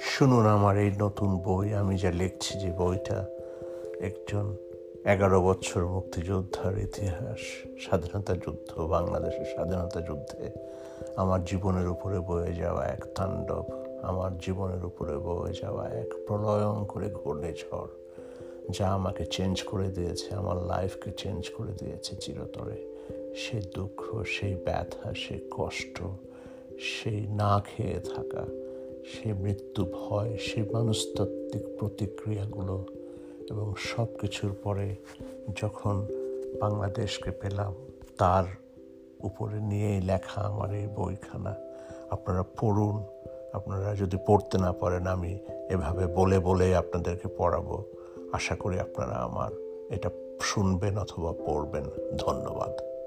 শুনুন আমার এই নতুন বই, আমি যা লিখছি যে বইটা একজন এগারো বছর মুক্তিযোদ্ধার ইতিহাস, স্বাধীনতা যুদ্ধ, বাংলাদেশের স্বাধীনতা যুদ্ধে আমার জীবনের উপরে বয়ে যাওয়া এক তাণ্ডব, আমার জীবনের উপরে বয়ে যাওয়া এক প্রলয়ঙ্করে ঘূর্ণিঝড় যা আমাকে চেঞ্জ করে দিয়েছে, আমার লাইফকে চেঞ্জ করে দিয়েছে চিরতরে। সেই দুঃখ, সেই ব্যথা, সেই কষ্ট, সেই না খেয়ে থাকা সেই মৃত্যু ভয়, সে মনস্তাত্ত্বিক প্রতিক্রিয়াগুলো এবং সব কিছুর পরে যখন বাংলাদেশকে পেলাম, তার উপরে নিয়েই লেখা আমার এই বইখানা। আপনারা পড়ুন, আপনারা যদি পড়তে না পারেন, আমি এভাবে বলে বলে আপনাদেরকে পড়াবো। আশা করি আপনারা আমার এটা শুনবেন অথবা পড়বেন। ধন্যবাদ।